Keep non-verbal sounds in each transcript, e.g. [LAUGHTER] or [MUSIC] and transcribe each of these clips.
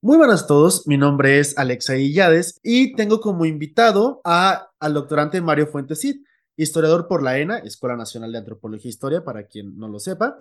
Muy buenas a todos, mi nombre es Alexa Illades y tengo como invitado a, al doctorante Mario Fuentes Cid, historiador por la ENA, Escuela Nacional de Antropología e Historia, para quien no lo sepa,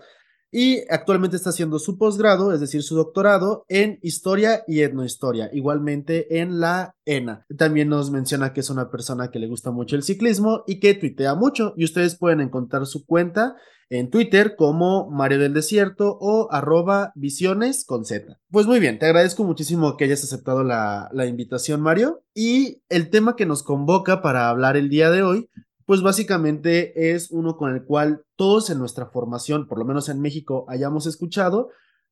y actualmente está haciendo su posgrado, es decir, su doctorado en historia y etnohistoria, igualmente en la ENA. También nos menciona que es una persona que le gusta mucho el ciclismo y que tuitea mucho, y ustedes pueden encontrar su cuenta en Twitter como Mario del Desierto o arroba visiones con. Pues muy bien, te agradezco muchísimo que hayas aceptado la, la invitación, Mario. Y el tema que nos convoca para hablar el día de hoy pues básicamente es uno con el cual todos en nuestra formación, por lo menos en México, hayamos escuchado,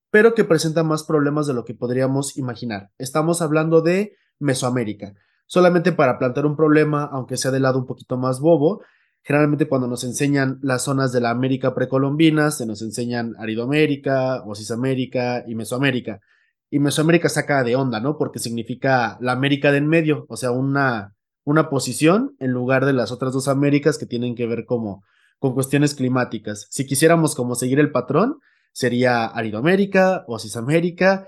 pero que presenta más problemas de lo que podríamos imaginar. Estamos hablando de Mesoamérica. Solamente para plantear un problema, aunque sea de lado un poquito más bobo, generalmente cuando nos enseñan las zonas de la América precolombina, se nos enseñan Aridoamérica, Osisamérica y Mesoamérica. Y Mesoamérica saca de onda, ¿no? Porque significa la América de en medio, o sea, una una posición en lugar de las otras dos Américas que tienen que ver como con cuestiones climáticas. Si quisiéramos como seguir el patrón, sería Aridoamérica o Cisamérica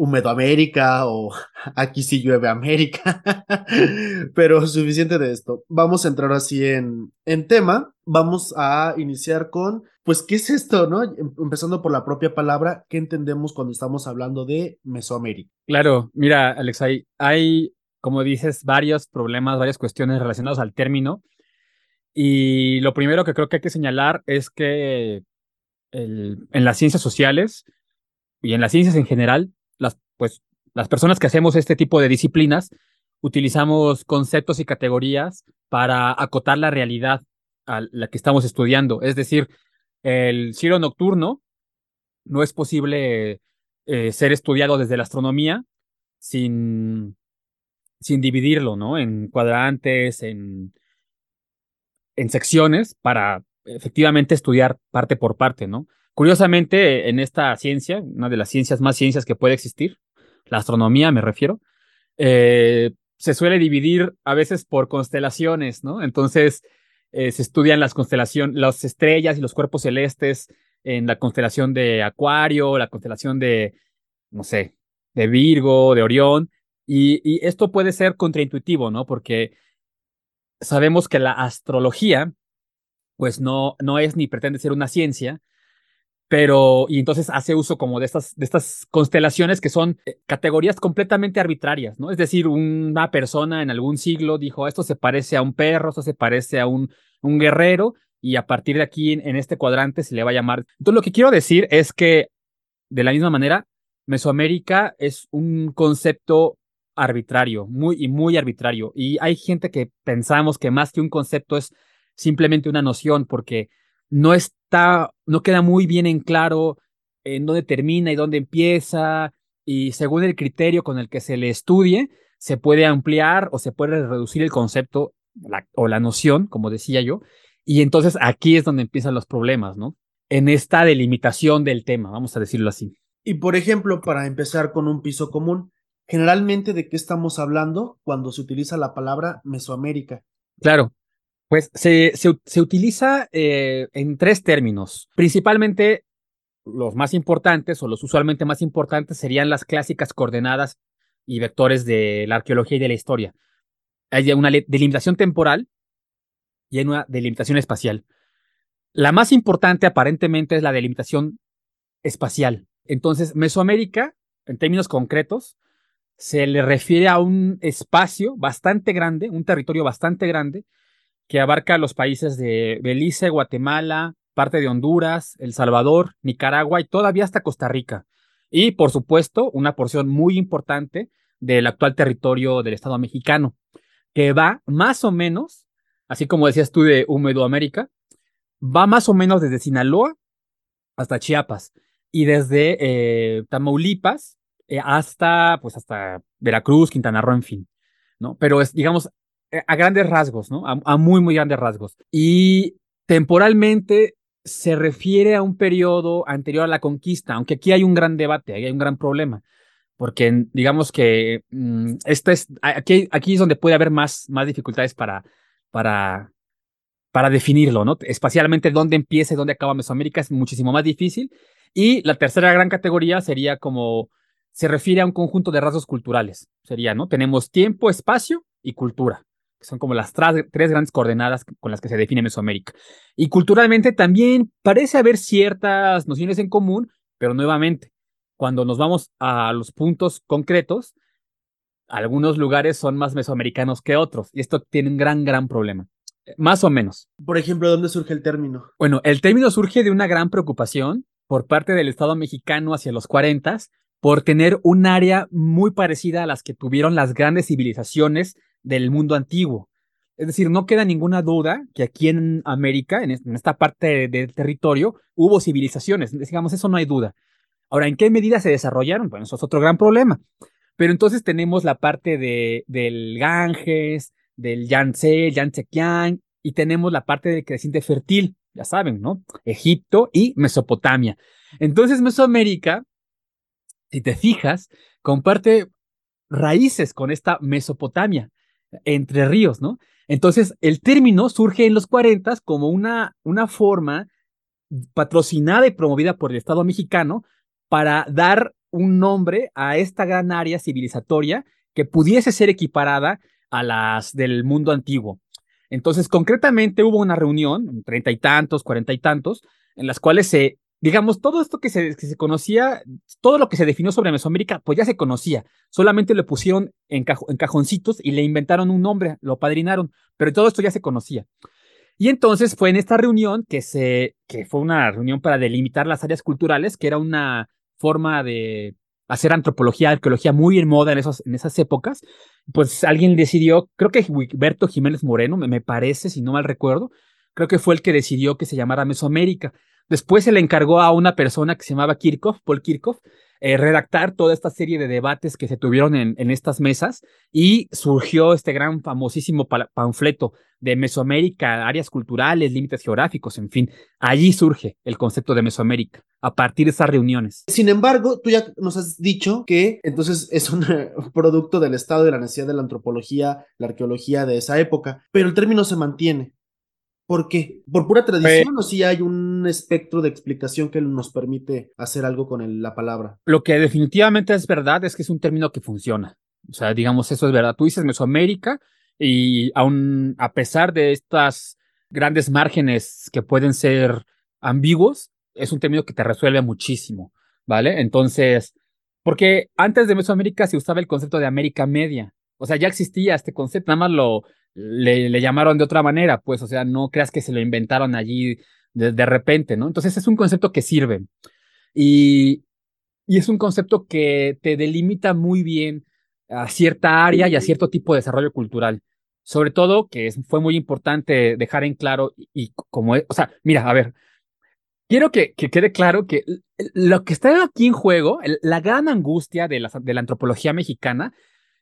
y Humedoamérica o [LAUGHS] aquí sí llueve América. [LAUGHS] Pero suficiente de esto. Vamos a entrar así en, en tema. Vamos a iniciar con, pues, ¿qué es esto, no? Em, empezando por la propia palabra, ¿qué entendemos cuando estamos hablando de Mesoamérica? Claro, mira, Alex, hay, hay como dices, varios problemas, varias cuestiones relacionadas al término. Y lo primero que creo que hay que señalar es que en las ciencias sociales y en las ciencias en general, pues, las personas que hacemos este tipo de disciplinas utilizamos conceptos y categorías para acotar la realidad a la que estamos estudiando. Es decir, el cielo nocturno no es posible eh, ser estudiado desde la astronomía sin sin dividirlo, ¿no? En cuadrantes, en, en secciones para efectivamente estudiar parte por parte, ¿no? Curiosamente, en esta ciencia, una de las ciencias más ciencias que puede existir, la astronomía me refiero, eh, se suele dividir a veces por constelaciones, ¿no? Entonces, eh, se estudian las constelaciones, las estrellas y los cuerpos celestes en la constelación de Acuario, la constelación de, no sé, de Virgo, de Orión, y, esto puede ser contraintuitivo, ¿no? Porque sabemos que la astrología, pues no, no es ni pretende ser una ciencia, pero, y entonces hace uso como de estas, de estas constelaciones que son eh, categorías completamente arbitrarias, ¿no? Es decir, una persona en algún siglo dijo, esto se parece a un perro, esto se parece a un, un guerrero, y a partir de aquí en, en este cuadrante se le va a llamar. Entonces, lo que quiero decir es que, de la misma manera, Mesoamérica es un concepto arbitrario, muy y muy arbitrario. Y hay gente que pensamos que más que un concepto es simplemente una noción, porque no está, no queda muy bien en claro en dónde termina y dónde empieza, y según el criterio con el que se le estudie, se puede ampliar o se puede reducir el concepto o la noción, como decía yo, y entonces aquí es donde empiezan los problemas, ¿no? En esta delimitación del tema, vamos a decirlo así. Y por ejemplo, para empezar con un piso común, Generalmente, ¿de qué estamos hablando cuando se utiliza la palabra Mesoamérica? Claro, pues se, se, utiliza eh, en tres términos. Principalmente, los más importantes o los usualmente más importantes serían las clásicas coordenadas y vectores de la arqueología y de la historia. Hay una delimitación temporal y hay una delimitación espacial. La más importante aparentemente es la delimitación espacial. Entonces, Mesoamérica, en términos concretos, se le refiere a un espacio bastante grande, un territorio bastante grande, que abarca los países de Belice, Guatemala, parte de Honduras, El Salvador, Nicaragua y todavía hasta Costa Rica. Y, por supuesto, una porción muy importante del actual territorio del Estado mexicano, que va más o menos, así como decías tú de Húmedo América, va más o menos desde Sinaloa hasta Chiapas y desde eh, Tamaulipas eh, hasta, pues, hasta Veracruz, Quintana Roo, en fin, ¿no? Pero es, digamos, a grandes rasgos, ¿no? A, muy, muy grandes rasgos. Y temporalmente se refiere a un periodo anterior a la conquista, aunque aquí hay un gran debate, hay un gran problema, porque digamos que mm, este es, aquí, aquí es donde puede haber más, más dificultades para, para, para definirlo, ¿no? Espacialmente, dónde empieza y dónde acaba Mesoamérica es muchísimo más difícil. Y la tercera gran categoría sería como se refiere a un conjunto de rasgos culturales. Sería, ¿no? Tenemos tiempo, espacio y cultura, son como las tres grandes coordenadas con las que se define Mesoamérica. Y culturalmente también parece haber ciertas nociones en común, pero nuevamente, cuando nos vamos a los puntos concretos, algunos lugares son más mesoamericanos que otros, y esto tiene un gran, gran problema. Más o menos. Por ejemplo, ¿dónde surge el término? Bueno, el término surge de una gran preocupación por parte del Estado mexicano hacia los 40 por tener un área muy parecida a las que tuvieron las grandes civilizaciones del mundo antiguo. Es decir, no queda ninguna duda que aquí en América, en esta parte del territorio, hubo civilizaciones. Digamos, eso no hay duda. Ahora, ¿en qué medida se desarrollaron? Bueno, eso es otro gran problema. Pero entonces tenemos la parte de, del Ganges, del Yangtze, Yangtze-Kiang, y tenemos la parte del creciente fértil, ya saben, ¿no? Egipto y Mesopotamia. Entonces, Mesoamérica, si te fijas, comparte raíces con esta Mesopotamia, entre ríos, ¿no? Entonces, el término surge en los 40 como una, una forma patrocinada y promovida por el Estado mexicano para dar un nombre a esta gran área civilizatoria que pudiese ser equiparada a las del mundo antiguo. Entonces, concretamente hubo una reunión, treinta y tantos, cuarenta y tantos, en las cuales se, digamos, todo esto que se, que se, conocía, todo lo que se definió sobre Mesoamérica, pues ya se conocía. Solamente le pusieron en, en cajoncitos y le inventaron un nombre, lo padrinaron, pero todo esto ya se conocía. Y entonces fue en esta reunión que se, que fue una reunión para delimitar las áreas culturales, que era una forma de hacer antropología, arqueología muy en moda en, en esas épocas, pues alguien decidió, creo que Humberto Jiménez Moreno, me, parece, si no mal recuerdo, creo que fue el que decidió que se llamara Mesoamérica. Después se le encargó a una persona que se llamaba Kirchhoff, Paul Kirchhoff, eh, redactar toda esta serie de debates que se tuvieron en, en estas mesas y surgió este gran famosísimo panfleto de Mesoamérica, áreas culturales, límites geográficos, en fin. Allí surge el concepto de Mesoamérica, a partir de esas reuniones. Sin embargo, tú ya nos has dicho que entonces es un [LAUGHS] producto del estado de la necesidad de la antropología, la arqueología de esa época, pero el término se mantiene. ¿Por qué? ¿Por pura tradición o si hay un espectro de explicación que nos permite hacer algo con la palabra? Lo que definitivamente es verdad es que es un término que funciona. O sea, digamos, eso es verdad. Tú dices Mesoamérica y aún a pesar de estas grandes márgenes que pueden ser ambiguos, es un término que te resuelve muchísimo, ¿vale? Entonces, porque antes de Mesoamérica se usaba el concepto de América Media. O sea, ya existía este concepto, nada más lo, le, llamaron de otra manera, pues, o sea, no creas que se lo inventaron allí de, repente, ¿no? Entonces es un concepto que sirve y, y es un concepto que te delimita muy bien a cierta área y a cierto tipo de desarrollo cultural. Sobre todo, que fue muy importante dejar en claro y, como, o sea, mira, a ver, quiero que, que, quede claro que lo que está aquí en juego, la gran angustia de la, de la antropología mexicana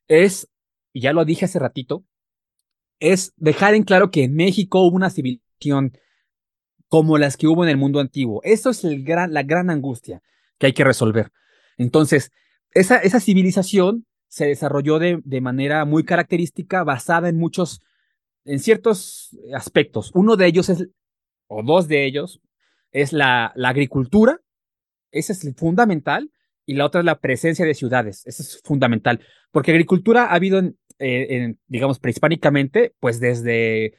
es, y ya lo dije hace ratito, es dejar en claro que en México hubo una civilización como las que hubo en el mundo antiguo. Eso es el gran, la gran angustia que hay que resolver. Entonces, esa, esa civilización se desarrolló de, de, manera muy característica, basada en muchos, en ciertos aspectos. Uno de ellos es, o dos de ellos, es la, la agricultura, ese es el fundamental, y la otra es la presencia de ciudades, ese es fundamental, porque agricultura ha habido en, eh, digamos, prehispánicamente, pues desde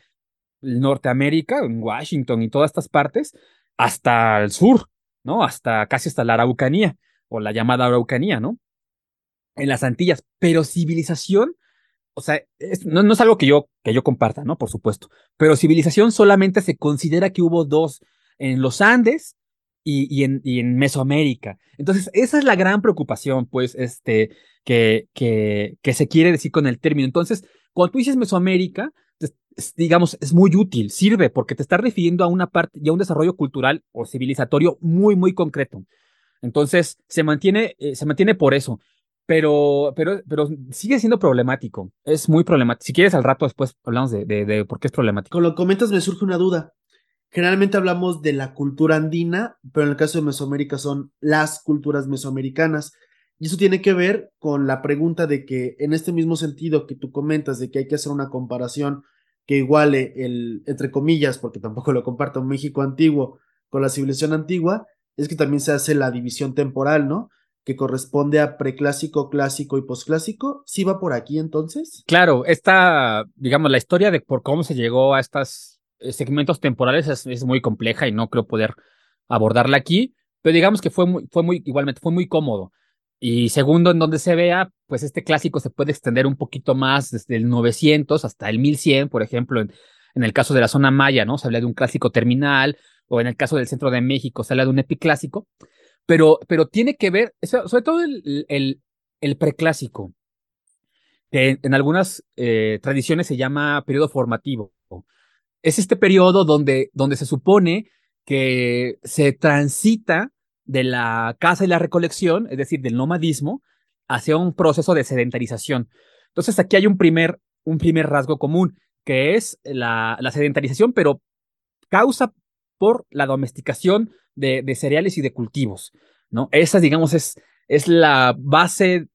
Norteamérica, en Washington y todas estas partes, hasta el sur, ¿no? Hasta casi hasta la Araucanía, o la llamada Araucanía, ¿no? En las Antillas. Pero civilización, o sea, no, no, es algo que yo, que yo comparta, ¿no? Por supuesto. Pero civilización solamente se considera que hubo dos en los Andes y, en, y, en, Mesoamérica. Entonces, esa es la gran preocupación, pues, este, que, que, que se quiere decir con el término. Entonces, cuando tú dices Mesoamérica, digamos, es muy útil, sirve, porque te está refiriendo a una parte y a un desarrollo cultural o civilizatorio muy, muy concreto. Entonces, se mantiene, eh, se mantiene por eso. Pero, pero, pero sigue siendo problemático. Es muy problemático. Si quieres, al rato después hablamos de, de, de por qué es problemático. Con lo que comentas, me surge una duda. Generalmente hablamos de la cultura andina, pero en el caso de Mesoamérica son las culturas mesoamericanas. Y eso tiene que ver con la pregunta de que en este mismo sentido que tú comentas, de que hay que hacer una comparación que iguale el, entre comillas, porque tampoco lo comparto, México antiguo con la civilización antigua, es que también se hace la división temporal, ¿no? que corresponde a preclásico, clásico y posclásico. ¿Sí va por aquí entonces? Claro, esta, digamos, la historia de por cómo se llegó a estos eh, segmentos temporales es, muy compleja y no creo poder abordarla aquí, pero digamos que fue muy, fue muy, igualmente, fue muy cómodo. Y segundo, en donde se vea, pues este clásico se puede extender un poquito más desde el 900 hasta el 1100, por ejemplo, en, el caso de la zona maya, ¿no? Se habla de un clásico terminal, o en el caso del centro de México se habla de un epiclásico, pero, pero tiene que ver, sobre todo el, el, el preclásico, que en algunas eh, tradiciones se llama periodo formativo. Es este periodo donde, donde se supone que se transita de la caza y la recolección, es decir, del nomadismo, hacia un proceso de sedentarización. Entonces aquí hay un primer, un primer rasgo común, que es la, la sedentarización, pero causa por la domesticación de, de, cereales y de cultivos, ¿no? Esa, digamos, es, es la base,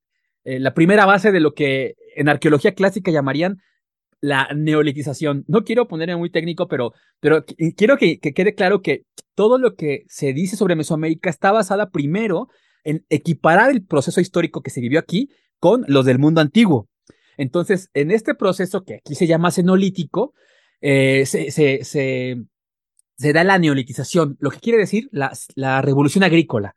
eh, la primera base de lo que en arqueología clásica llamarían la neolitización. No quiero ponerme muy técnico, pero, pero quiero que, quede claro que todo lo que se dice sobre Mesoamérica está basada primero en equiparar el proceso histórico que se vivió aquí con los del mundo antiguo. Entonces, en este proceso que aquí se llama cenolítico, eh, se, da la neolitización, lo que quiere decir la, revolución agrícola.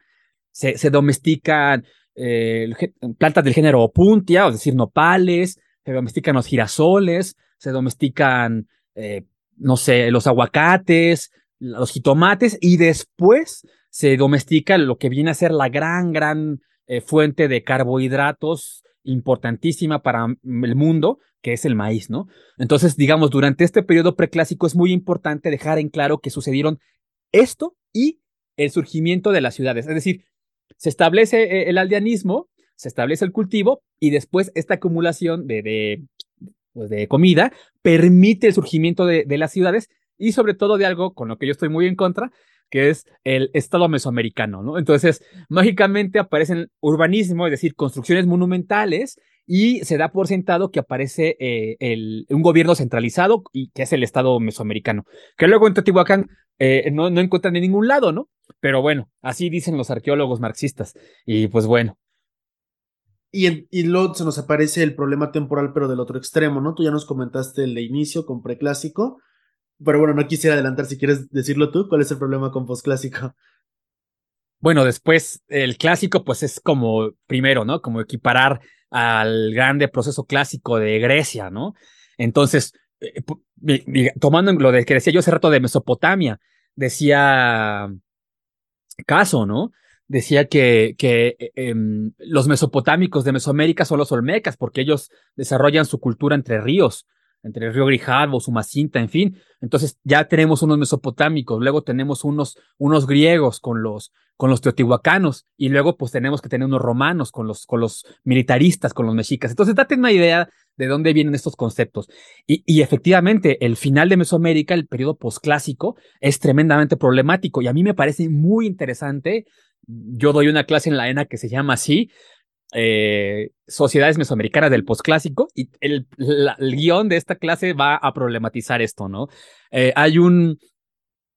Se, se domestican eh, plantas del género opuntia, es decir, nopales, se domestican los girasoles, se domestican, eh, no sé, los aguacates, los jitomates, y después se domestica lo que viene a ser la gran, gran eh, fuente de carbohidratos importantísima para el mundo, que es el maíz, ¿no? Entonces, digamos, durante este periodo preclásico es muy importante dejar en claro que sucedieron esto y el surgimiento de las ciudades. Es decir, se establece eh, el aldeanismo, se establece el cultivo y después esta acumulación de, de, pues de comida permite el surgimiento de, de, las ciudades y sobre todo de algo con lo que yo estoy muy en contra, que es el Estado mesoamericano, ¿no? Entonces, mágicamente aparecen urbanismo, es decir, construcciones monumentales y se da por sentado que aparece eh, el, un gobierno centralizado y que es el Estado mesoamericano, que luego en Teotihuacán eh, no, no encuentran en ningún lado, ¿no? Pero bueno, así dicen los arqueólogos marxistas. Y pues bueno, y, y, luego se nos aparece el problema temporal, pero del otro extremo, ¿no? Tú ya nos comentaste el de inicio con preclásico, pero bueno, no quisiera adelantar si quieres decirlo tú, ¿cuál es el problema con posclásico? Bueno, después el clásico, pues es como primero, ¿no? Como equiparar al grande proceso clásico de Grecia, ¿no? Entonces, eh, tomando lo de que decía yo hace rato de Mesopotamia, decía Caso, ¿no? decía que, que em, los mesopotámicos de Mesoamérica son los olmecas, porque ellos desarrollan su cultura entre ríos, entre el río Grijalbo, Sumacinta, en fin. Entonces ya tenemos unos mesopotámicos, luego tenemos unos, unos griegos con los, con los teotihuacanos, y luego pues tenemos que tener unos romanos con los, con los militaristas, con los mexicas. Entonces date una idea de dónde vienen estos conceptos. Y, y efectivamente, el final de Mesoamérica, el periodo posclásico, es tremendamente problemático, y a mí me parece muy interesante yo doy una clase en la ENA que se llama así, eh, Sociedades Mesoamericanas del Postclásico, y el, el, guion de esta clase va a problematizar esto, ¿no? Eh, hay, un,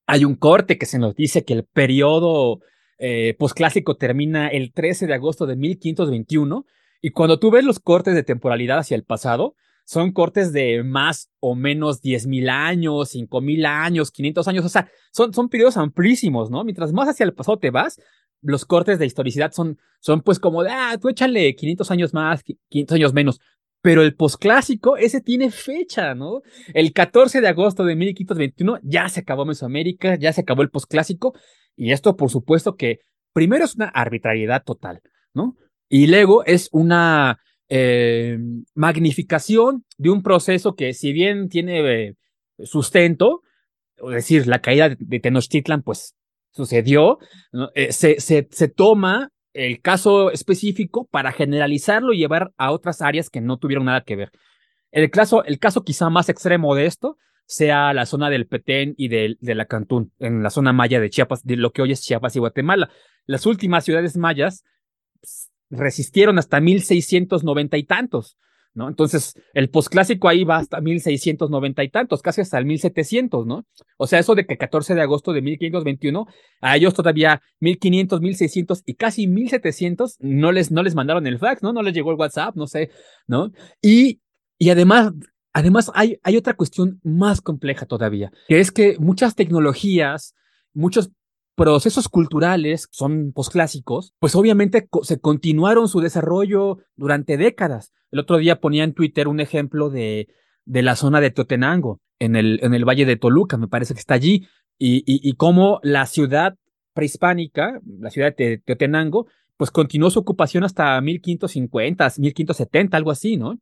hay un corte que se nos dice que el periodo eh, postclásico termina el 13 de agosto de 1521, y cuando tú ves los cortes de temporalidad hacia el pasado, son cortes de más o menos 10.000 años, 5.000 años, 500 años, o sea, son, son periodos amplísimos, ¿no? Mientras más hacia el pasado te vas, los cortes de historicidad son, son pues como de, ah, tú échale 500 años más, 500 años menos. Pero el posclásico, ese tiene fecha, ¿no? El 14 de agosto de 1521 ya se acabó Mesoamérica, ya se acabó el posclásico. Y esto, por supuesto, que primero es una arbitrariedad total, ¿no? Y luego es una eh, magnificación de un proceso que, si bien tiene eh, sustento, es decir, la caída de Tenochtitlan, pues sucedió, eh, se, se, se toma el caso específico para generalizarlo y llevar a otras áreas que no tuvieron nada que ver. El caso, el caso quizá más extremo de esto sea la zona del Petén y de, de la Cantún, en la zona maya de Chiapas, de lo que hoy es Chiapas y Guatemala. Las últimas ciudades mayas resistieron hasta 1690 y tantos, ¿no? Entonces, el posclásico ahí va hasta 1690 y tantos, casi hasta el 1700, ¿no? O sea, eso de que 14 de agosto de 1521, a ellos todavía 1500, 1600 y casi 1700 no les, no les mandaron el fax, ¿no? No les llegó el WhatsApp, no sé, ¿no? Y, y además, además hay, hay otra cuestión más compleja todavía, que es que muchas tecnologías, muchos procesos culturales son posclásicos, pues obviamente se continuaron su desarrollo durante décadas. El otro día ponía en Twitter un ejemplo de, de la zona de Teotenango, en el, en el Valle de Toluca, me parece que está allí, y, y, cómo la ciudad prehispánica, la ciudad de Teotenango, pues continuó su ocupación hasta 1550, 1570, algo así, ¿no?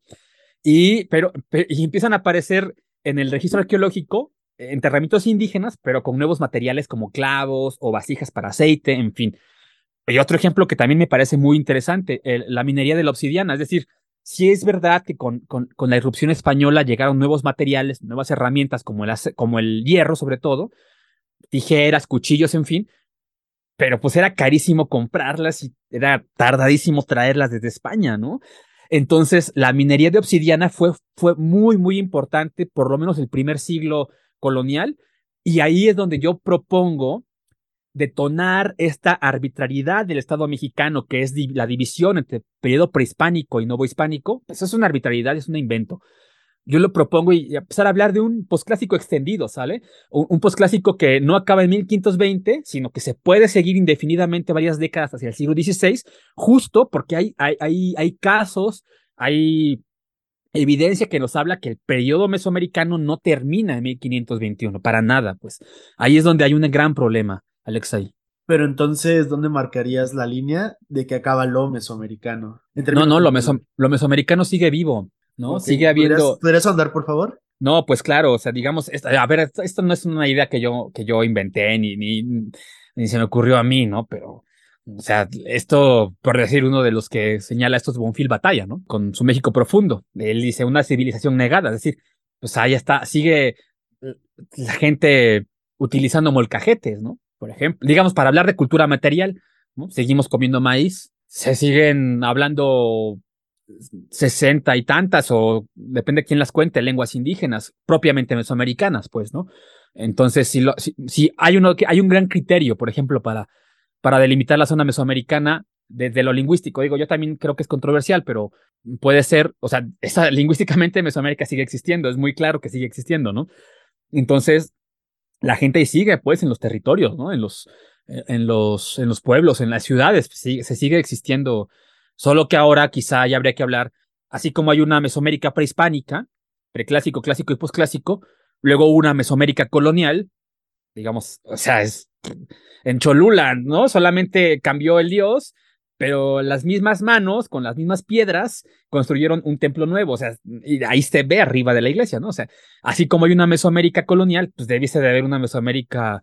Y, pero, y empiezan a aparecer en el registro arqueológico enterramientos indígenas, pero con nuevos materiales como clavos o vasijas para aceite, en fin. Y otro ejemplo que también me parece muy interesante, la minería de la obsidiana, es decir, si es verdad que con, con, la irrupción española llegaron nuevos materiales, nuevas herramientas como el, como el hierro sobre todo, tijeras, cuchillos, en fin, pero pues era carísimo comprarlas y era tardadísimo traerlas desde España, ¿no? Entonces, la minería de obsidiana fue, fue muy, muy importante, por lo menos el primer siglo colonial, y ahí es donde yo propongo detonar esta arbitrariedad del Estado mexicano, que es la división entre periodo prehispánico y novohispánico, pues es una arbitrariedad, es un invento. Yo lo propongo y, empezar a hablar de un posclásico extendido, ¿sale? Un, un posclásico que no acaba en 1520, sino que se puede seguir indefinidamente varias décadas hacia el siglo XVI, justo porque hay, hay, hay, hay casos, hay evidencia que nos habla que el periodo mesoamericano no termina en 1521, para nada, pues ahí es donde hay un gran problema, Alexei. Pero entonces, ¿dónde marcarías la línea de que acaba lo mesoamericano? No, no, lo, lo, mesoamericno sigue vivo, ¿no? Sigue habiendo... ¿Podrías, andar, por favor? No, pues claro, o sea, digamos, a ver, esto, no es una idea que yo, que yo inventé ni, ni, ni se me ocurrió a mí, ¿no? Pero o sea, esto, por decir uno de los que señala esto es Bonfil Batalla, ¿no? Con su México profundo. Él dice una civilización negada, es decir, pues ahí está, sigue la gente utilizando molcajetes, ¿no? Por ejemplo, digamos, para hablar de cultura material, ¿no? Seguimos comiendo maíz, se siguen hablando sesenta y tantas, o depende de quién las cuente, lenguas indígenas, propiamente mesoamericanas, pues, ¿no? Entonces, si, lo, si, hay, uno, hay un gran criterio, por ejemplo, para para delimitar la zona mesoamericana desde lo lingüístico. Digo, yo también creo que es controversial, pero puede ser, o sea, [LAUGHS] lingüísticamente Mesoamérica sigue existiendo, es muy claro que sigue existiendo, ¿no? Entonces, la gente sigue, pues, en los territorios, ¿no? En los, en los, en los pueblos, en las ciudades, se sigue existiendo, solo que ahora quizá ya habría que hablar, así como hay una Mesoamérica prehispánica, preclásico, clásico y posclásico, luego una Mesoamérica colonial, digamos, o sea, es en Cholula, ¿no? Solamente cambió el dios, pero las mismas manos, con las mismas piedras, construyeron un templo nuevo, o sea, y ahí se ve arriba de la iglesia, ¿no? O sea, así como hay una Mesoamérica colonial, pues debiese de haber una Mesoamérica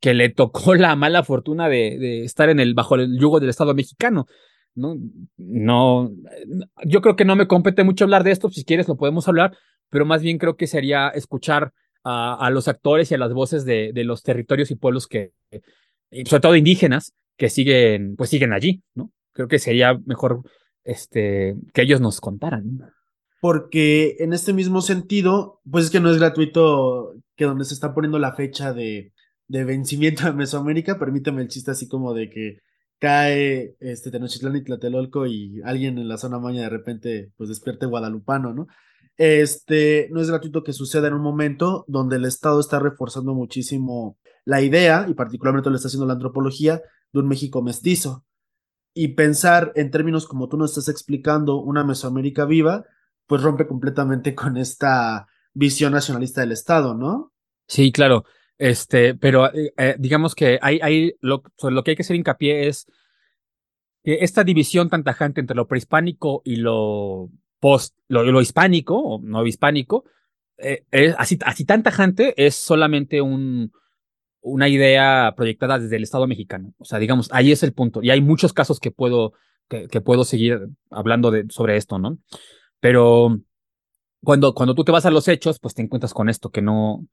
que le tocó la mala fortuna de, estar en el, bajo el yugo del Estado mexicano. ¿no? No, yo creo que no me compete mucho hablar de esto, si quieres lo podemos hablar, pero más bien creo que sería escuchar a, los actores y a las voces de, los territorios y pueblos que, sobre todo indígenas, que siguen, pues siguen allí, ¿no? Creo que sería mejor este, que ellos nos contaran. Porque en este mismo sentido, pues es que no es gratuito que donde se está poniendo la fecha de, de vencimiento de Mesoamérica, permíteme el chiste así como de que cae este Tenochtitlán y Tlatelolco y alguien en la zona maña de repente pues despierte guadalupano, ¿no? Este, no es gratuito que suceda en un momento donde el Estado está reforzando muchísimo la idea, y particularmente lo está haciendo la antropología, de un México mestizo. Y pensar en términos como tú nos estás explicando, una Mesoamérica viva, pues rompe completamente con esta visión nacionalista del Estado, ¿no? Sí, claro. Este, pero eh, eh, digamos que hay, hay lo, sobre lo que hay que hacer hincapié es que esta división tan tajante entre lo prehispánico y lo post, lo, hispánico o no hispánico, eh, así, así tan tajante, es solamente un, una idea proyectada desde el Estado mexicano. O sea, digamos, ahí es el punto. Y hay muchos casos que puedo, que, puedo seguir hablando sobre esto, ¿no? Pero cuando, cuando tú te vas a los hechos, pues te encuentras con esto, que no,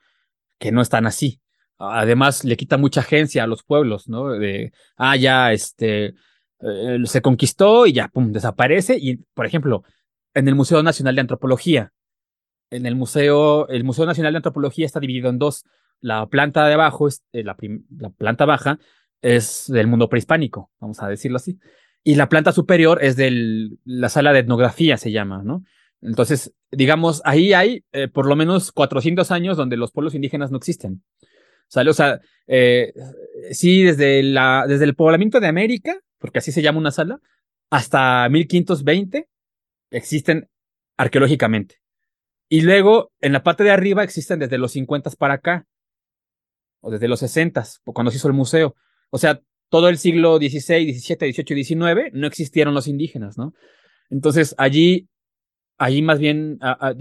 que no están así. Además, le quita mucha agencia a los pueblos, ¿no? De, ah, ya, este, eh, se conquistó y ya, pum, desaparece. Y, por ejemplo, en el Museo Nacional de Antropología. En el Museo, el Museo Nacional de Antropología está dividido en dos. La planta de abajo, es, eh, la, la planta baja, es del mundo prehispánico, vamos a decirlo así. Y la planta superior es de la sala de etnografía, se llama, ¿no? Entonces, digamos, ahí hay eh, por lo menos 400 años donde los pueblos indígenas no existen. ¿Sale? O sea, eh, sí, desde, la, desde el poblamiento de América, porque así se llama una sala, hasta 1520 existen arqueológicamente. Y luego, en la parte de arriba existen desde los 50 para acá, o desde los 60, cuando se hizo el museo. O sea, todo el siglo XVI, XVII, XVIII y XIX no existieron los indígenas, ¿no? Entonces, allí, allí más bien,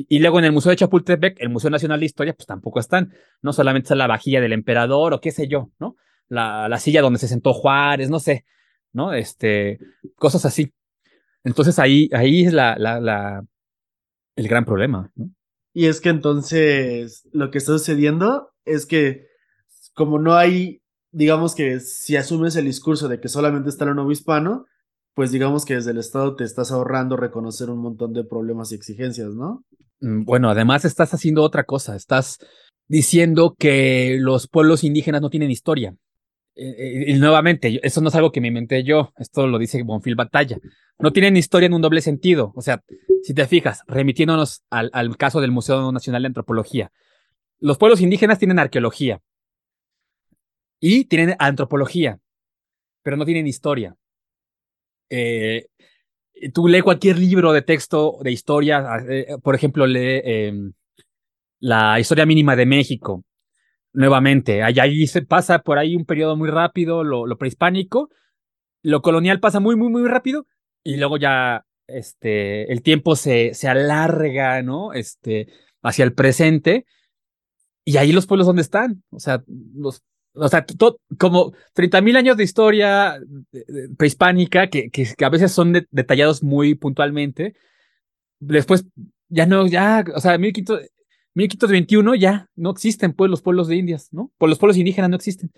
y luego en el Museo de Chapultepec, el Museo Nacional de Historia, pues tampoco están, no solamente está la vajilla del emperador o qué sé yo, ¿no? La, la silla donde se sentó Juárez, no sé, ¿no? Este, cosas así. Entonces ahí, ahí es la, la, la, el gran problema, ¿no? Y es que entonces lo que está sucediendo es que como no hay digamos que si asumes el discurso de que solamente está el nuevo hispano, pues digamos que desde el Estado te estás ahorrando reconocer un montón de problemas y exigencias, ¿no? Mm, bueno, además estás haciendo otra cosa, estás diciendo que los pueblos indígenas no tienen historia. Eh, y, nuevamente, eso no es algo que me inventé yo, esto lo dice Bonfil Batalla. No tienen historia en un doble sentido. O sea, si te fijas, remitiéndonos al, al caso del Museo Nacional de Antropología, los pueblos indígenas tienen arqueología, y tienen antropología, pero no tienen historia. Eh, tú lee cualquier libro de texto de historia, eh, por ejemplo, lee em, la historia mínima de México. Nuevamente, ahí, se pasa por ahí un periodo muy rápido, lo, lo, prehispánico, lo colonial pasa muy, muy, muy rápido, y luego ya este, el tiempo se, se alarga, ¿no? Este, hacia el presente, y ahí los pueblos donde están, o sea, los o sea, como 30.000 años de historia prehispánica que, que, a veces son detallados muy puntualmente. Después, ya no, ya, o sea, 1521 ya no existen pues los pueblos de Indias, ¿no? Pues los pueblos indígenas no existen.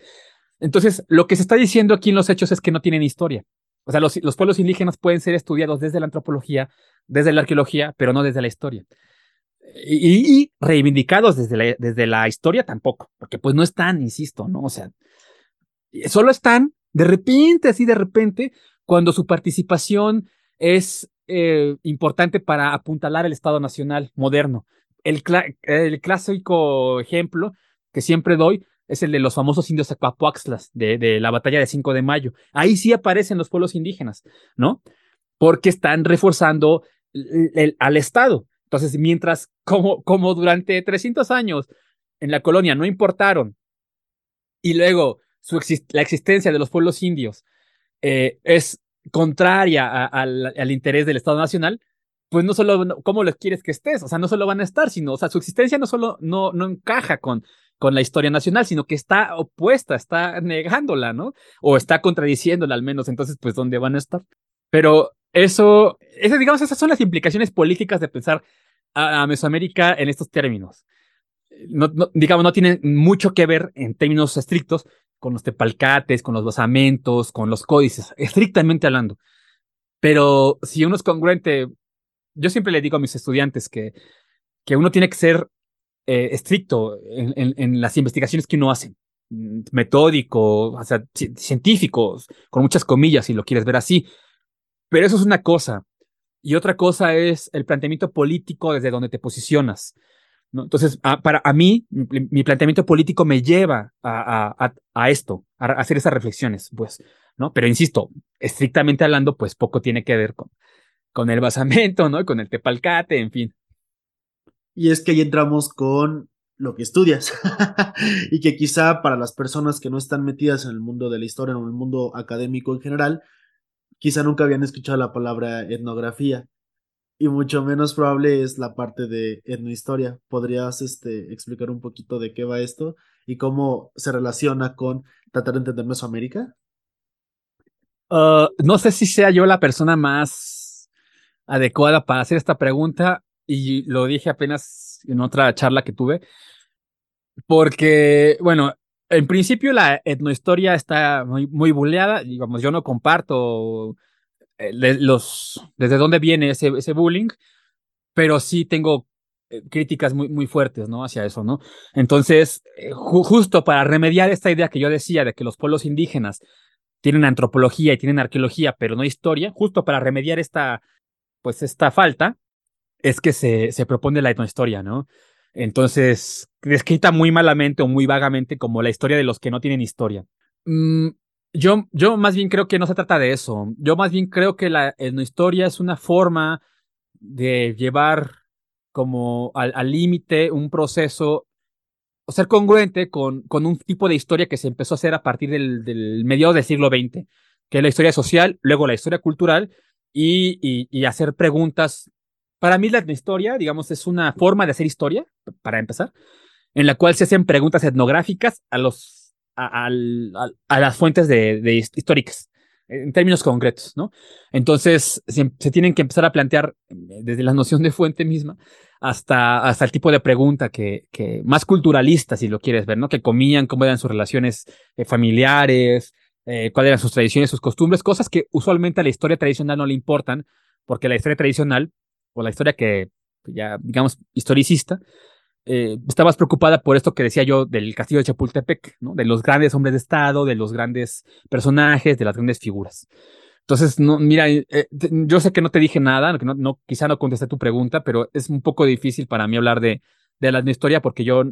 Entonces, lo que se está diciendo aquí en los hechos es que no tienen historia. O sea, los, los pueblos indígenas pueden ser estudiados desde la antropología, desde la arqueología, pero no desde la historia y, reivindicados desde la, desde la historia tampoco, porque pues no están, insisto, ¿no? O sea, solo están de repente, así de repente, cuando su participación es eh, importante para apuntalar el Estado Nacional moderno. El, el, clásico ejemplo que siempre doy es el de los famosos indios Acuapuaxlas de, la batalla de 5 de mayo. Ahí sí aparecen los pueblos indígenas, ¿no? Porque están reforzando al Estado. Entonces, mientras como, durante 300 años en la colonia no importaron y luego la existencia de los pueblos indios eh, es contraria al, interés del Estado Nacional, pues no solo, ¿cómo les quieres que estés? O sea, no solo van a estar, sino, o sea, su existencia no solo no, no encaja con, con la historia nacional, sino que está opuesta, está negándola, ¿no? O está contradiciéndola al menos, entonces, pues, ¿dónde van a estar? Pero eso, eso, digamos, esas son las implicaciones políticas de pensar a, Mesoamérica en estos términos. No, digamos, no tiene mucho que ver en términos estrictos con los tepalcates, con los basamentos, con los códices, estrictamente hablando. Pero si uno es congruente, yo siempre le digo a mis estudiantes que, que uno tiene que ser eh, estricto en, en, las investigaciones que uno hace, metódico, o sea, científicos, con muchas comillas, si lo quieres ver así. Pero eso es una cosa. Y otra cosa es el planteamiento político desde donde te posicionas. Entonces, para a mí, mi, planteamiento político me lleva a, a, a, esto, a hacer esas reflexiones, pues, ¿no? Pero insisto, estrictamente hablando, pues poco tiene que ver con, con el basamento, ¿no? Con el tepalcate, en fin. Y es que ahí entramos con lo que estudias [LAUGHS] y que quizá para las personas que no están metidas en el mundo de la historia o en el mundo académico en general, quizá nunca habían escuchado la palabra etnografía y mucho menos probable es la parte de etnohistoria. ¿Podrías este, explicar un poquito de qué va esto y cómo se relaciona con tratar de entender Mesoamérica? Uh, no sé si sea yo la persona más adecuada para hacer esta pregunta y lo dije apenas en otra charla que tuve, porque, bueno, en principio la etnohistoria está muy, muy buleada, digamos, yo no comparto eh, los, desde dónde viene ese, ese bullying, pero sí tengo eh, críticas muy, muy fuertes, ¿no? Hacia eso, ¿no? Entonces, eh, justo para remediar esta idea que yo decía de que los pueblos indígenas tienen antropología y tienen arqueología, pero no historia, justo para remediar esta, pues esta falta, es que se, se propone la etnohistoria, ¿no? Entonces, descrita muy malamente o muy vagamente como la historia de los que no tienen historia. Mm, yo, yo más bien creo que no se trata de eso. Yo más bien creo que la etnohistoria es una forma de llevar como al límite un proceso o ser congruente con, con un tipo de historia que se empezó a hacer a partir del, del mediado del siglo XX, que es la historia social, luego la historia cultural y, y, hacer preguntas. Para mí la etnohistoria, digamos, es una forma de hacer historia, para empezar, en la cual se hacen preguntas etnográficas a los a, a, las fuentes de, históricas, en términos concretos, ¿no? Entonces, se, se, tienen que empezar a plantear eh, desde la noción de fuente misma hasta, hasta el tipo de pregunta que, que más culturalista, si lo quieres ver, ¿no? Que comían, cómo eran sus relaciones eh, familiares, eh, cuáles eran sus tradiciones, sus costumbres, cosas que usualmente a la historia tradicional no le importan, porque la historia tradicional, o la historia que ya, digamos, historicista, eh, estabas preocupada por esto que decía yo del castillo de Chapultepec, ¿no? De los grandes hombres de Estado, de los grandes personajes, de las grandes figuras. Entonces, no, mira, eh, yo sé que no te dije nada, que no, quizá no contesté tu pregunta, pero es un poco difícil para mí hablar de, de la historia porque yo,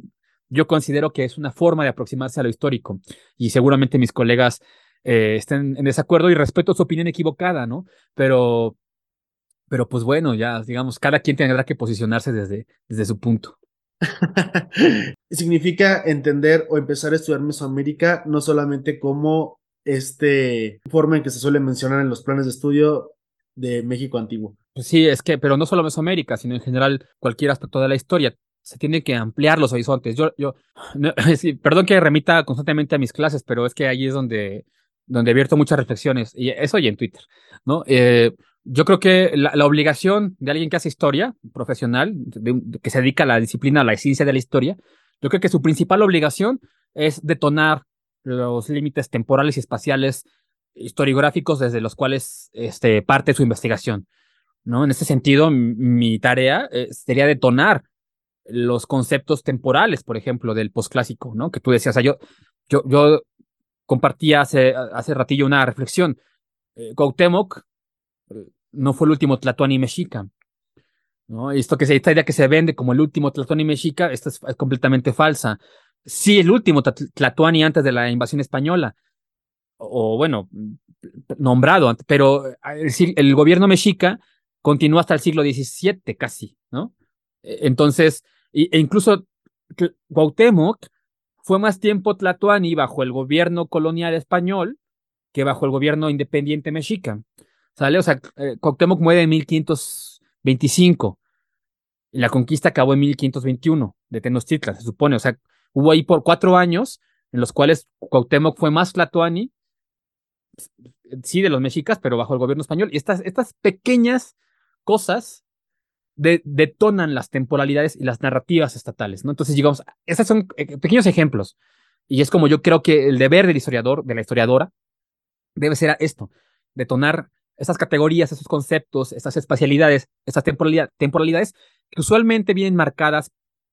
yo considero que es una forma de aproximarse a lo histórico y seguramente mis colegas eh, estén en desacuerdo y respeto su opinión equivocada, ¿no? Pero, pero pues bueno, ya digamos, cada quien tendrá que posicionarse desde, desde su punto. [LAUGHS] Significa entender o empezar a estudiar Mesoamérica no solamente como este forma en que se suele mencionar en los planes de estudio de México antiguo. Pues sí, es que, pero no solo Mesoamérica, sino en general cualquier aspecto de la historia. Se tiene que ampliar los horizontes. Yo, yo, [LAUGHS] perdón que remita constantemente a mis clases, pero es que ahí es donde, donde abierto muchas reflexiones, y eso y en Twitter, ¿no? Eh, yo creo que la, obligación de alguien que hace historia profesional, que se dedica a la disciplina, a la ciencia de la historia, yo creo que su principal obligación es detonar los límites temporales y espaciales historiográficos desde los cuales este, parte su investigación. ¿no? En ese sentido, mi tarea eh, sería detonar los conceptos temporales, por ejemplo, del posclásico, ¿no? Que tú decías, o sea, yo, yo compartía hace, hace ratillo una reflexión. Eh, no fue el último Tlatuani mexica. ¿no? Esto que se, esta idea que se vende como el último Tlatuani mexica, esta es, completamente falsa. Sí, el último Tlatuani antes de la invasión española, o, bueno, nombrado, pero el, el gobierno mexica continuó hasta el siglo XVII casi, ¿no? E, entonces, e incluso Cuauhtémoc fue más tiempo Tlatuani bajo el gobierno colonial español que bajo el gobierno independiente mexica. ¿Sale? O sea, eh, muere en 1525 y la conquista acabó en 1521 de Tenochtitlan, se supone. O sea, hubo ahí por cuatro años en los cuales Cuauhtémoc fue más Tlatoani, sí, de los mexicas, pero bajo el gobierno español. Y estas, estas pequeñas cosas detonan las temporalidades y las narrativas estatales, ¿no? Entonces, digamos, esos son eh, pequeños ejemplos. Y es como yo creo que el deber del historiador, de la historiadora, debe ser esto, detonar esas categorías, esos conceptos, esas espacialidades, esas temporalidades que usualmente vienen marcadas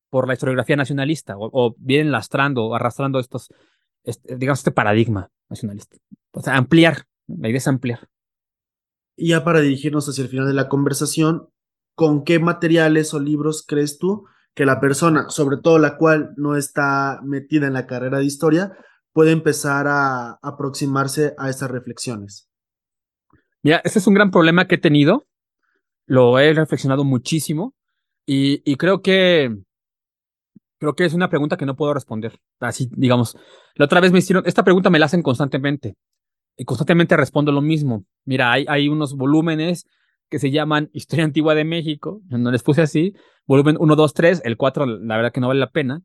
por la historiografía nacionalista o, vienen lastrando o arrastrando estos, este, digamos, este paradigma nacionalista. O sea, ampliar, la idea es ampliar. Y ya para dirigirnos hacia el final de la conversación, ¿con qué materiales o libros crees tú que la persona, sobre todo la cual no está metida en la carrera de historia, puede empezar a aproximarse a estas reflexiones? Mira, ese es un gran problema que he tenido. Lo he reflexionado muchísimo y, y creo que creo que es una pregunta que no puedo responder. Así, digamos, la otra vez me hicieron, esta pregunta me la hacen constantemente y constantemente respondo lo mismo. Mira, hay, hay unos volúmenes que se llaman Historia Antigua de México, no les puse así, volumen 1, 2, 3, el 4 la verdad que no vale la pena,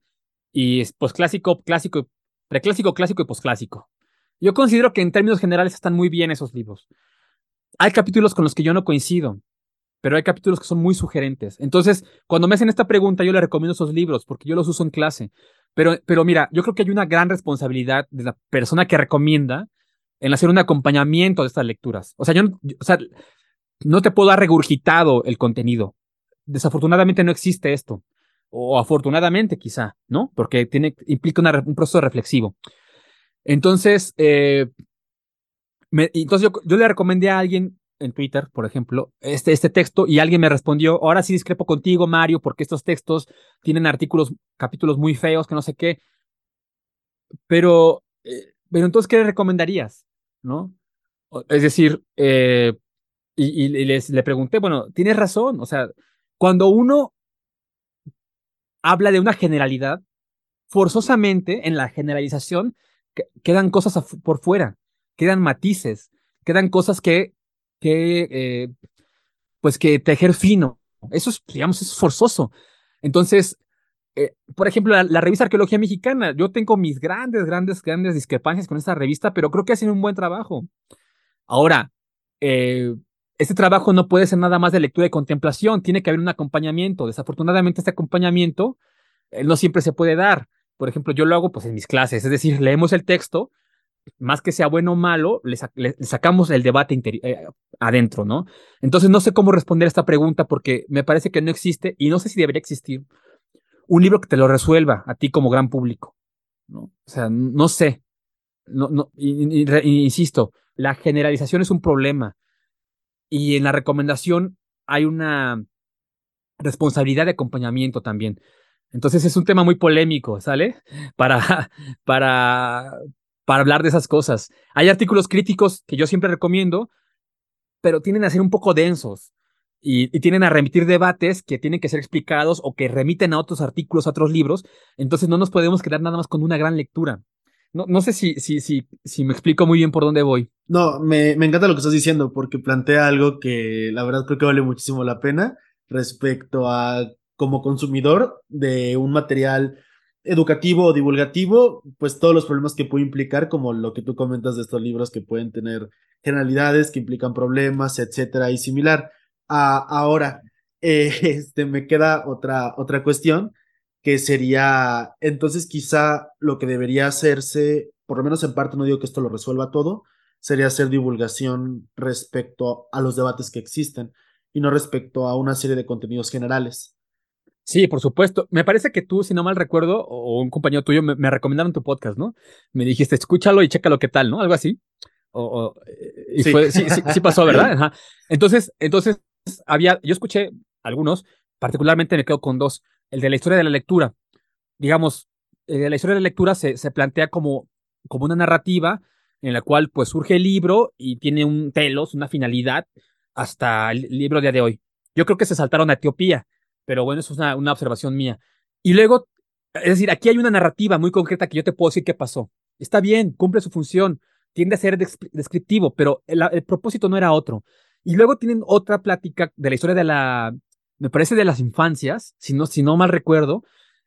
y es posclásico, clásico, preclásico, clásico y posclásico. Yo considero que en términos generales están muy bien esos libros hay capítulos con los que yo no coincido, pero hay capítulos que son muy sugerentes. Entonces, cuando me hacen esta pregunta, yo le recomiendo esos libros porque yo los uso en clase. Pero, pero mira, yo creo que hay una gran responsabilidad de la persona que recomienda en hacer un acompañamiento de estas lecturas. O sea, yo, o sea, no te puedo dar regurgitado el contenido. desafortunadamente no existe esto, o afortunadamente quizá, ¿no? Porque tiene, implica un proceso reflexivo. Entonces, eh, entonces yo, le recomendé a alguien en Twitter, por ejemplo, este, este texto y alguien me respondió, ahora sí discrepo contigo, Mario, porque estos textos tienen artículos, capítulos muy feos, que no sé qué. Pero, eh, pero entonces, ¿qué le recomendarías? ¿No? Es decir, eh, y, les, le pregunté, bueno, tienes razón, o sea, cuando uno habla de una generalidad, forzosamente en la generalización quedan cosas por fuera, quedan matices, quedan cosas que, que eh, pues que tejer fino. Eso es, digamos, es forzoso. Entonces, eh, por ejemplo, la, revista Arqueología Mexicana, yo tengo mis grandes, grandes, grandes discrepancias con esta revista, pero creo que hacen un buen trabajo. Ahora, eh, este trabajo no puede ser nada más de lectura y contemplación, tiene que haber un acompañamiento. Desafortunadamente, este acompañamiento no siempre se puede dar. Por ejemplo, yo lo hago pues en mis clases, es decir, leemos el texto, más que sea bueno o malo, le, sacamos el debate eh, adentro, ¿no? Entonces no sé cómo responder a esta pregunta porque me parece que no existe y no sé si debería existir un libro que te lo resuelva a ti como gran público, ¿no? O sea, no sé, no, no, insisto, la generalización es un problema y en la recomendación hay una responsabilidad de acompañamiento también. Entonces es un tema muy polémico, ¿sale? [LAUGHS] Para, para, para hablar de esas cosas. Hay artículos críticos que yo siempre recomiendo, pero tienen a ser un poco densos y, tienen a remitir debates que tienen que ser explicados o que remiten a otros artículos, a otros libros. Entonces no nos podemos quedar nada más con una gran lectura. No, no sé si, si, si, si me explico muy bien por dónde voy. No, me, me encanta lo que estás diciendo porque plantea algo que la verdad creo que vale muchísimo la pena respecto a como consumidor de un material educativo o divulgativo, pues todos los problemas que puede implicar, como lo que tú comentas de estos libros que pueden tener generalidades, que implican problemas, etcétera, y similar. Ah, ahora, [LAUGHS] este, me queda otra, otra cuestión, que sería, entonces quizá lo que debería hacerse, por lo menos en parte, no digo que esto lo resuelva todo, sería hacer divulgación respecto a los debates que existen y no respecto a una serie de contenidos generales. Sí, por supuesto. Me parece que tú, si no mal recuerdo, o un compañero tuyo me, recomendaron tu podcast, ¿no? Me dijiste, escúchalo y chécalo qué tal, ¿no? Algo así. O, y sí. Fue, sí, sí, pasó, ¿verdad? [LAUGHS] Ajá. Entonces, entonces, había, yo escuché algunos, particularmente me quedo con dos. El de la historia de la lectura. Digamos, de la historia de la lectura se, se plantea como, como una narrativa en la cual pues surge el libro y tiene un telos, una finalidad hasta el libro día de hoy. Yo creo que se saltaron a Etiopía pero bueno, eso es una, observación mía. Y luego, es decir, aquí hay una narrativa muy concreta que yo te puedo decir qué pasó. Está bien, cumple su función, tiende a ser descriptivo, pero el, propósito no era otro. Y luego tienen otra plática de la historia de la, me parece de las infancias, si no, si no mal recuerdo,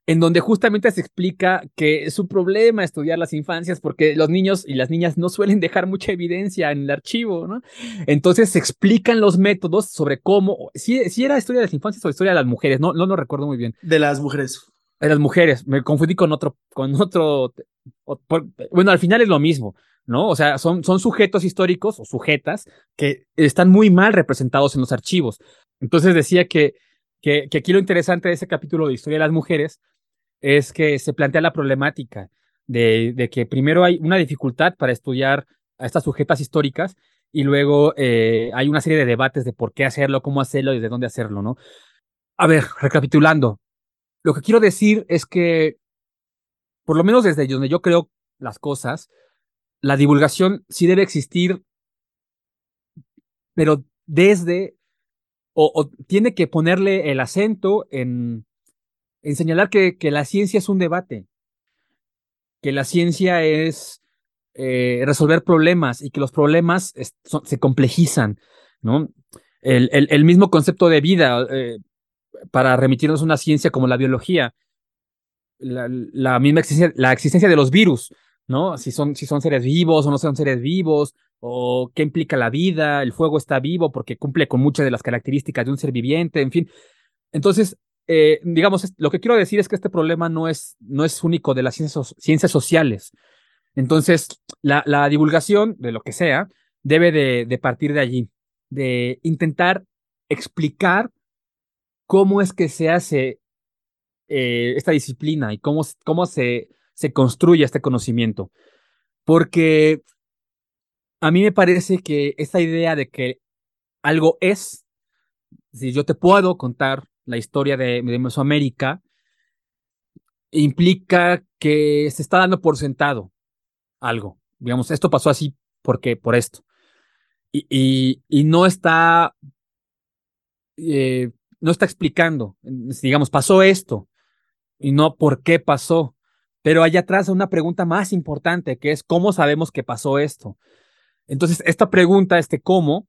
en donde justamente se explica que es un problema estudiar las infancias porque los niños y las niñas no suelen dejar mucha evidencia en el archivo, ¿no? Entonces se explican los métodos sobre cómo, si, si era historia de las infancias o historia de las mujeres, no, no lo recuerdo muy bien. De las mujeres. De las mujeres, me confundí con otro, con otro, bueno, al final es lo mismo, ¿no? O sea, son, son sujetos históricos o sujetas que están muy mal representados en los archivos. Entonces decía que, que, aquí lo interesante de ese capítulo de historia de las mujeres es que se plantea la problemática de, que primero hay una dificultad para estudiar a estas sujetas históricas y luego eh, hay una serie de debates de por qué hacerlo, cómo hacerlo y de dónde hacerlo, ¿no? A ver, recapitulando, lo que quiero decir es que, por lo menos desde donde yo creo las cosas, la divulgación sí debe existir, pero desde, o tiene que ponerle el acento en señalar que, la ciencia es un debate, que la ciencia es eh, resolver problemas y que los problemas se complejizan, ¿no? El, mismo concepto de vida, eh, para remitirnos a una ciencia como la biología, la, la, misma existencia, la existencia de los virus, ¿no? Si son, si son seres vivos o no son seres vivos, o qué implica la vida, el fuego está vivo porque cumple con muchas de las características de un ser viviente, en fin. Entonces, eh, digamos, lo que quiero decir es que este problema no es, no es único de las ciencias, ciencias sociales. Entonces, la, la, divulgación de lo que sea debe de, de, partir de allí, de intentar explicar cómo es que se hace eh, esta disciplina y cómo, cómo se, se construye este conocimiento. Porque a mí me parece que esta idea de que algo es, si yo te puedo contar la historia de, Mesoamérica, implica que se está dando por sentado algo. Digamos, esto pasó así porque por esto. Y, y, no está, eh, no está explicando, digamos, pasó esto y no por qué pasó. Pero allá atrás hay una pregunta más importante, que es cómo sabemos que pasó esto. Entonces, esta pregunta, este cómo,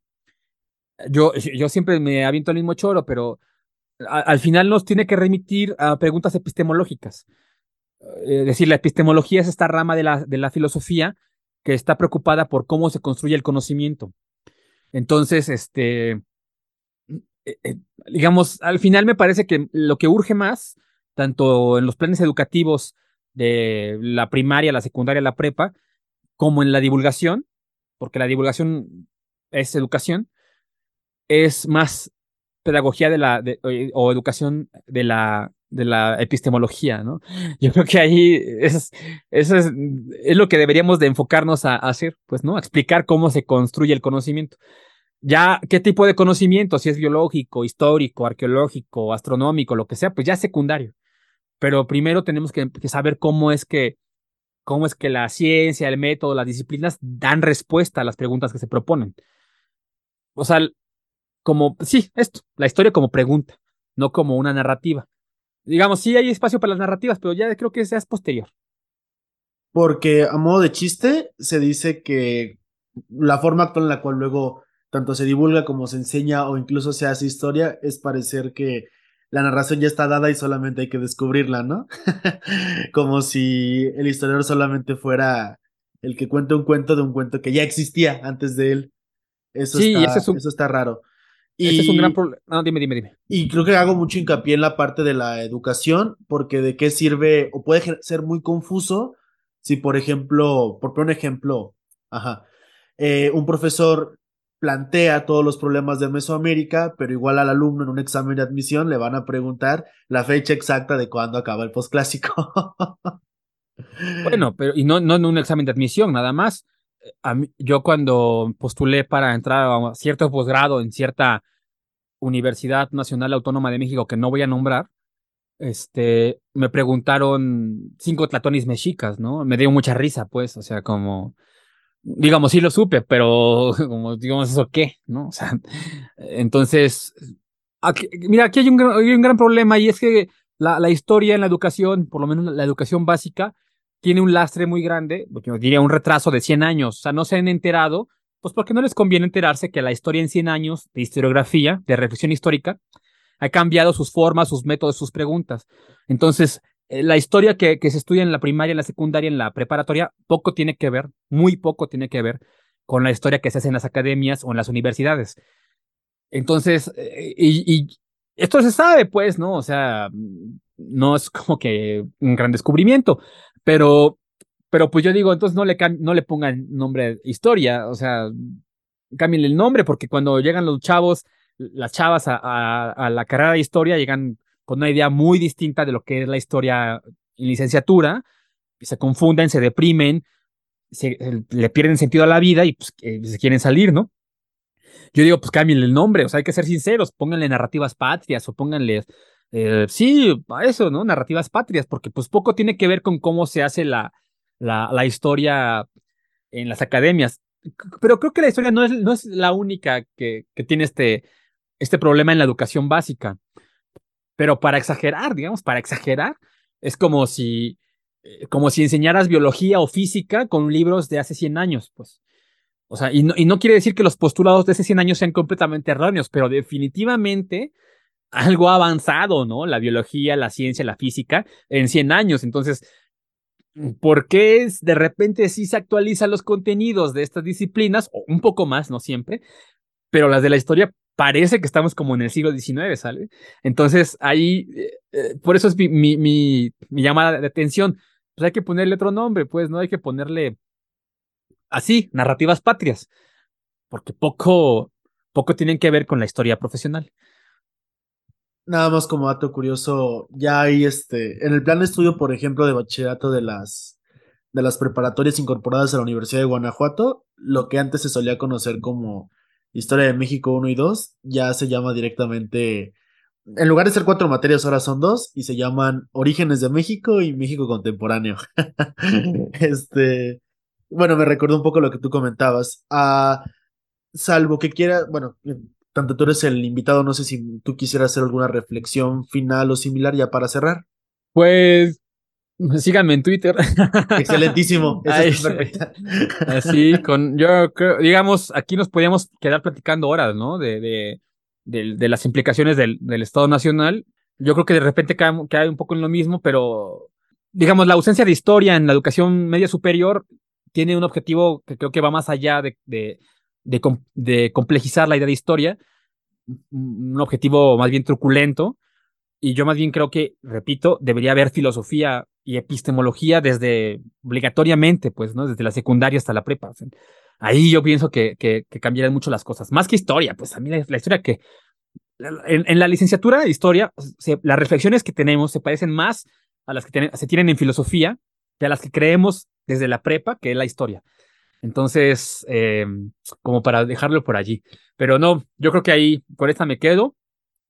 yo, yo siempre me aviento el mismo choro, pero al final nos tiene que remitir a preguntas epistemológicas. Es decir, la epistemología es esta rama de la, de la filosofía que está preocupada por cómo se construye el conocimiento. Entonces, este, eh, eh, digamos, al final me parece que lo que urge más, tanto en los planes educativos de la primaria, la secundaria, la prepa, como en la divulgación, porque la divulgación es educación, es más pedagogía de la, o educación de la, de la epistemología, ¿no? [GASPS] Yo creo que ahí eso es, es, lo que deberíamos de enfocarnos a, hacer, pues, ¿no? A explicar cómo se construye el conocimiento. Ya, ¿qué tipo de conocimiento? Si es biológico, histórico, arqueológico, astronómico, lo que sea, pues ya es secundario. Pero primero tenemos que, que saber cómo es que cómo es que la ciencia, el método, las disciplinas dan respuesta a las preguntas que se proponen. O sea, como, sí, esto, la historia como pregunta, no como una narrativa. Digamos, sí hay espacio para las narrativas, pero ya creo que sea posterior. Porque a modo de chiste, se dice que la forma actual en la cual luego tanto se divulga como se enseña o incluso se hace historia es parecer que la narración ya está dada y solamente hay que descubrirla, ¿no? [LAUGHS] Como si el historiador solamente fuera el que cuenta un cuento de un cuento que ya existía antes de él. Eso, sí, está, eso está raro. Y, ese es un gran problema. No, dime, dime, dime. Y creo que hago mucho hincapié en la parte de la educación, porque de qué sirve, o puede ser muy confuso si, por ejemplo, por poner un ejemplo, ajá, eh, un profesor plantea todos los problemas de Mesoamérica, pero igual al alumno en un examen de admisión le van a preguntar la fecha exacta de cuándo acaba el posclásico. [LAUGHS] bueno, pero y no, no en un examen de admisión, nada más. yo cuando postulé para entrar a cierto posgrado en cierta Universidad Nacional Autónoma de México que no voy a nombrar, este, me preguntaron cinco tlatonis mexicas, ¿no? Me dio mucha risa, pues, o sea, como, digamos, sí lo supe, pero [LAUGHS] como digamos, ¿eso qué? ¿No? O sea, entonces, mira, aquí hay un, un, gran problema y es que la, la, historia en la educación, por lo menos la educación básica, tiene un lastre muy grande, porque diría un retraso de 100 años, o sea, no se han enterado, pues porque no les conviene enterarse que la historia en 100 años de historiografía, de reflexión histórica, ha cambiado sus formas, sus métodos, sus preguntas. Entonces, la historia que, que, se estudia en la primaria, en la secundaria, en la preparatoria, poco tiene que ver, muy poco tiene que ver con la historia que se hace en las academias o en las universidades. Entonces, eh, y, esto se sabe, pues, ¿no? O sea, no es como que un gran descubrimiento, pero, pero pues yo digo, entonces no le, no le pongan nombre historia, o sea, cambien el nombre, porque cuando llegan los chavos, las chavas a la carrera de historia, llegan con una idea muy distinta de lo que es la historia en licenciatura, se confunden, se deprimen, se, le pierden sentido a la vida y pues, se quieren salir, ¿no? Yo digo, pues cambien el nombre, o sea, hay que ser sinceros, pónganle narrativas patrias o pónganle, eh, sí, eso, ¿no? Narrativas patrias, porque pues poco tiene que ver con cómo se hace la, la, la historia en las academias. Pero creo que la historia no es, no es la única que, que tiene este, este problema en la educación básica. Pero para exagerar, digamos, para exagerar, es como si, eh, como si enseñaras biología o física con libros de hace 100 años, pues. O sea, y no, y no quiere decir que los postulados de hace 100 años sean completamente erróneos, pero definitivamente algo avanzado, ¿no? La biología, la ciencia, la física en 100 años. Entonces, ¿por qué de repente sí se actualizan los contenidos de estas disciplinas? O un poco más, no siempre, pero las de la historia parece que estamos como en el siglo XIX, ¿sale? Entonces ahí, eh, eh, por eso es mi, llamada de atención. Pues hay que ponerle otro nombre, pues, ¿no? Hay que ponerle así, narrativas patrias, porque poco, poco tienen que ver con la historia profesional. nada más como dato curioso, ya hay este, en el plan de estudio, por ejemplo, de bachillerato de las, de las preparatorias incorporadas a la Universidad de Guanajuato, lo que antes se solía conocer como Historia de México 1 y 2, ya se llama directamente, en lugar de ser cuatro materias, ahora son dos, y se llaman Orígenes de México y México Contemporáneo. [LAUGHS] este, bueno, me recordó un poco lo que tú comentabas. Ah, salvo que quiera, bueno, tanto tú eres el invitado, no sé si tú quisieras hacer alguna reflexión final o similar ya para cerrar. Pues [LAUGHS] síganme en Twitter. Excelentísimo. [LAUGHS] Así, con, yo creo, digamos, aquí nos podíamos quedar platicando horas, ¿no? De, de, de, las implicaciones del, del, Estado Nacional. Yo creo que de repente cae, cae un poco en lo mismo, pero digamos, la ausencia de historia en la educación media superior tiene un objetivo que creo que va más allá de, de, de, complejizar la idea de historia, un objetivo más bien truculento. Y yo más bien creo que, repito, debería haber filosofía y epistemología desde obligatoriamente, pues, ¿no? Desde la secundaria hasta la prepa. ahí yo pienso que, que, cambiarían mucho las cosas. Más que historia, pues a mí la, historia que... En, la licenciatura de historia, las reflexiones que tenemos se parecen más a las que se tienen en filosofía que a las que creemos desde la prepa, que es la historia. Entonces, eh, como para dejarlo por allí. Pero no, yo creo que ahí con esta me quedo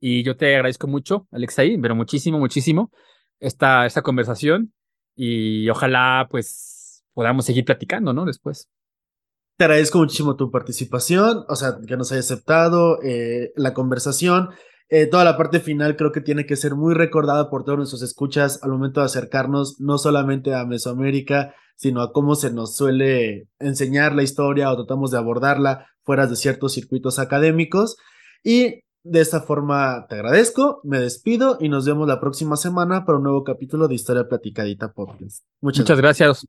y yo te agradezco mucho, Alexei, pero muchísimo, muchísimo esta, esta conversación y ojalá pues podamos seguir platicando, ¿no? Después. Te agradezco muchísimo tu participación, o sea, que nos haya aceptado eh, la conversación. Eh, toda la parte final creo que tiene que ser muy recordada por todos nuestros escuchas al momento de acercarnos no solamente a Mesoamérica, sino a cómo se nos suele enseñar la historia o tratamos de abordarla fuera de ciertos circuitos académicos. Y de esta forma te agradezco, me despido y nos vemos la próxima semana para un nuevo capítulo de Historia Platicadita Podcast. Muchas, Muchas gracias.